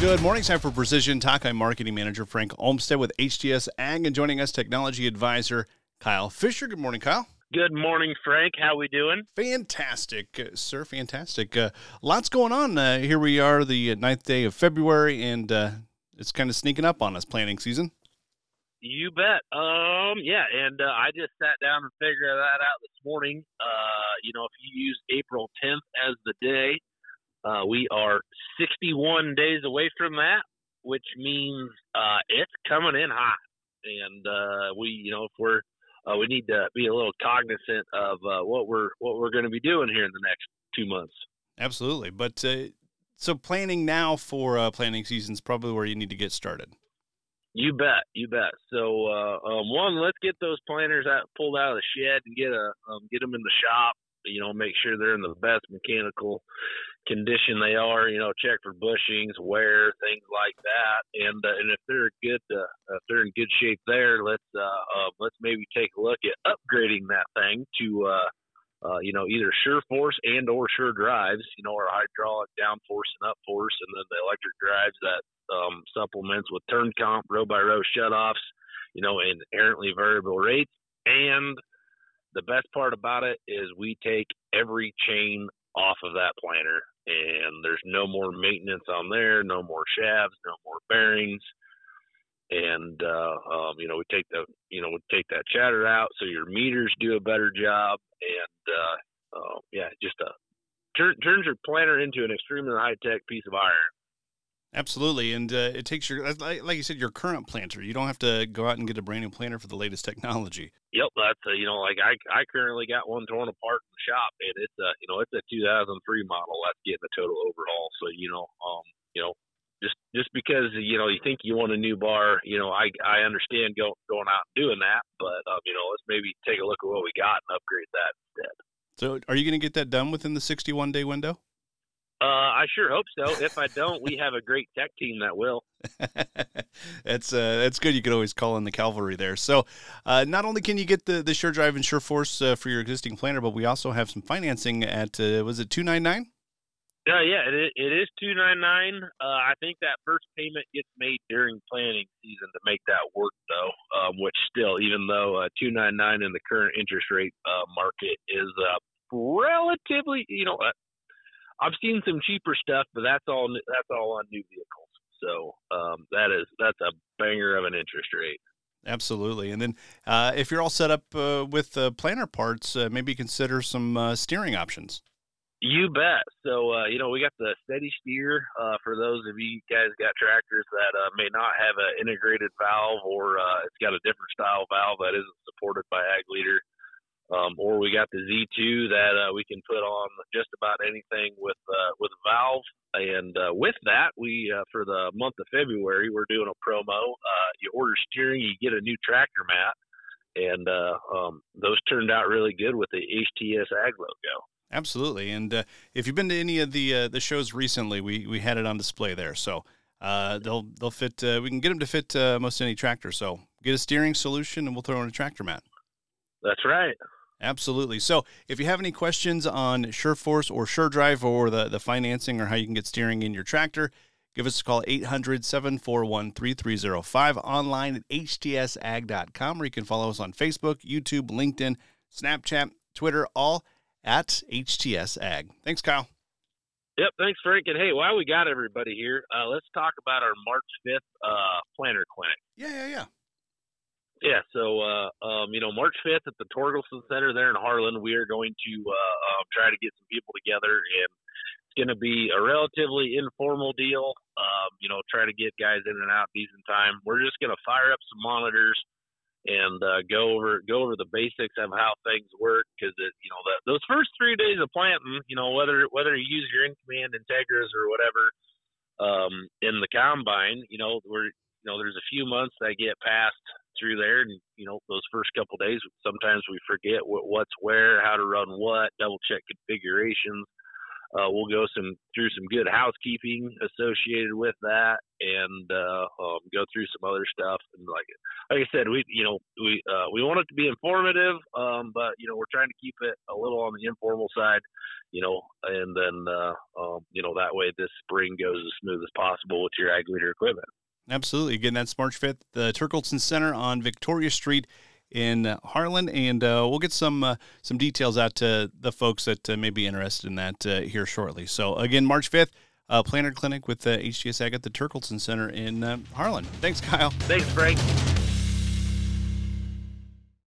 Good morning. Time for Precision Talk. I'm Marketing Manager Frank Olmstead with HTS Ag, and joining us, Technology Advisor Kyle Fisher. Good morning, Kyle. Good morning, Frank. How we doing? Fantastic, uh, sir. Fantastic. Uh, lots going on. Uh, here we are, the ninth day of February, and uh, it's kind of sneaking up on us, planning season. You bet. Um, yeah, and uh, I just sat down and figured that out this morning. Uh, you know, if you use April 10th as the day, uh, we are 61 days away from that, which means uh, it's coming in hot, and uh, we, you know, if we're uh, we need to be a little cognizant of uh, what we're what we're going to be doing here in the next two months. Absolutely, but uh, so planning now for uh, planning season is probably where you need to get started. You bet, you bet. So uh, um, one, let's get those planters out pulled out of the shed and get a um, get them in the shop. You know, make sure they're in the best mechanical condition they are. You know, check for bushings, wear, things like that. And uh, and if they're good, uh, if they're in good shape there, let's uh, uh, let's maybe take a look at upgrading that thing to uh, uh, you know either SureForce and or SureDrives. You know, our hydraulic downforce and upforce, and then the electric drives that um, supplements with turn comp, row by row shutoffs. You know, and inherently variable rates and the best part about it is we take every chain off of that planter and there's no more maintenance on there, no more shafts, no more bearings, and uh, um, you know we take the you know we take that chatter out so your meters do a better job, and uh, uh, yeah, just a turn, turns your planter into an extremely high tech piece of iron. Absolutely, and uh, it takes your like, like you said your current planter. You don't have to go out and get a brand new planter for the latest technology. Yep, that's a, you know like I I currently got one torn apart in the shop, and it's a you know it's a 2003 model. That's getting a total overhaul. So you know um you know just just because you know you think you want a new bar, you know I I understand go, going out and doing that, but um you know let's maybe take a look at what we got and upgrade that instead. So are you going to get that done within the 61 day window? Uh, I sure hope so. If I don't, we have a great tech team that will. that's uh, that's good. You could always call in the cavalry there. So, uh, not only can you get the the SureDrive and SureForce uh, for your existing planter, but we also have some financing at uh, was it two nine nine? Uh, yeah, it, it is two nine nine. Uh, I think that first payment gets made during planning season to make that work, though. Um, which still, even though two nine nine in the current interest rate uh, market is uh, relatively, you know, uh, I've seen some cheaper stuff, but that's all that's all on new vehicles. So um, that is that's a banger of an interest rate. Absolutely, and then uh, if you're all set up uh, with uh, planter parts, uh, maybe consider some uh, steering options. You bet. So uh, you know we got the steady steer for those of you guys got tractors that may not have an integrated valve or it's got a different style valve that isn't supported by Ag Leader. Um, or we got the Z2 that uh, we can put on just about anything with uh, with a valve. And uh, with that, we uh, for the month of February, we're doing a promo. Uh, you order steering, you get a new tractor mat, and uh, um, those turned out really good with the HTS Ag logo. Absolutely, and if you've been to any of the the shows recently, we we had it on display there. So they'll they'll fit. we can get them to fit most any tractor. So get a steering solution, and we'll throw in a tractor mat. That's right. Absolutely. So, if you have any questions on SureForce or SureDrive or the, the financing or how you can get steering in your tractor, give us a call 800 741 3305 online at htsag.com, or you can follow us on Facebook, YouTube, LinkedIn, Snapchat, Twitter, all at HTSAG. Thanks, Kyle. Yep, thanks, Frank. And hey, while we got everybody here, uh, let's talk about our March 5th uh, planter clinic. Yeah, yeah, yeah. Yeah, so uh, um, you know, March fifth at the Torkelson Center there in Harlan, we are going to uh, uh, try to get some people together, and it's going to be a relatively informal deal. Um, you know, try to get guys in and out decent time. We're just going to fire up some monitors and uh, go over go over the basics of how things work because you know the, those first three days of planting, you know, whether whether you use your InCommand Integras or whatever um, in the combine, you know, we're you know, there's a few months that get passed through there, and you know, those first couple days, sometimes we forget what, what's where, how to run what, double check configurations. Uh, we'll go some through some good housekeeping associated with that, and uh, um, go through some other stuff. And like like I said, we you know we uh, we want it to be informative, um, but you know we're trying to keep it a little on the informal side. you know, and then uh, um, you know that way this spring goes as smooth as possible with your ag leader equipment. Absolutely. Again, that's March 5th, the Turkleson Center on Victoria Street in Harlan, and uh, we'll get some uh, some details out to the folks that uh, may be interested in that uh, here shortly. So again, March 5th, uh, Planter Clinic with uh, HTS Ag at the Turkleson Center in Harlan. Thanks, Kyle. Thanks, Frank.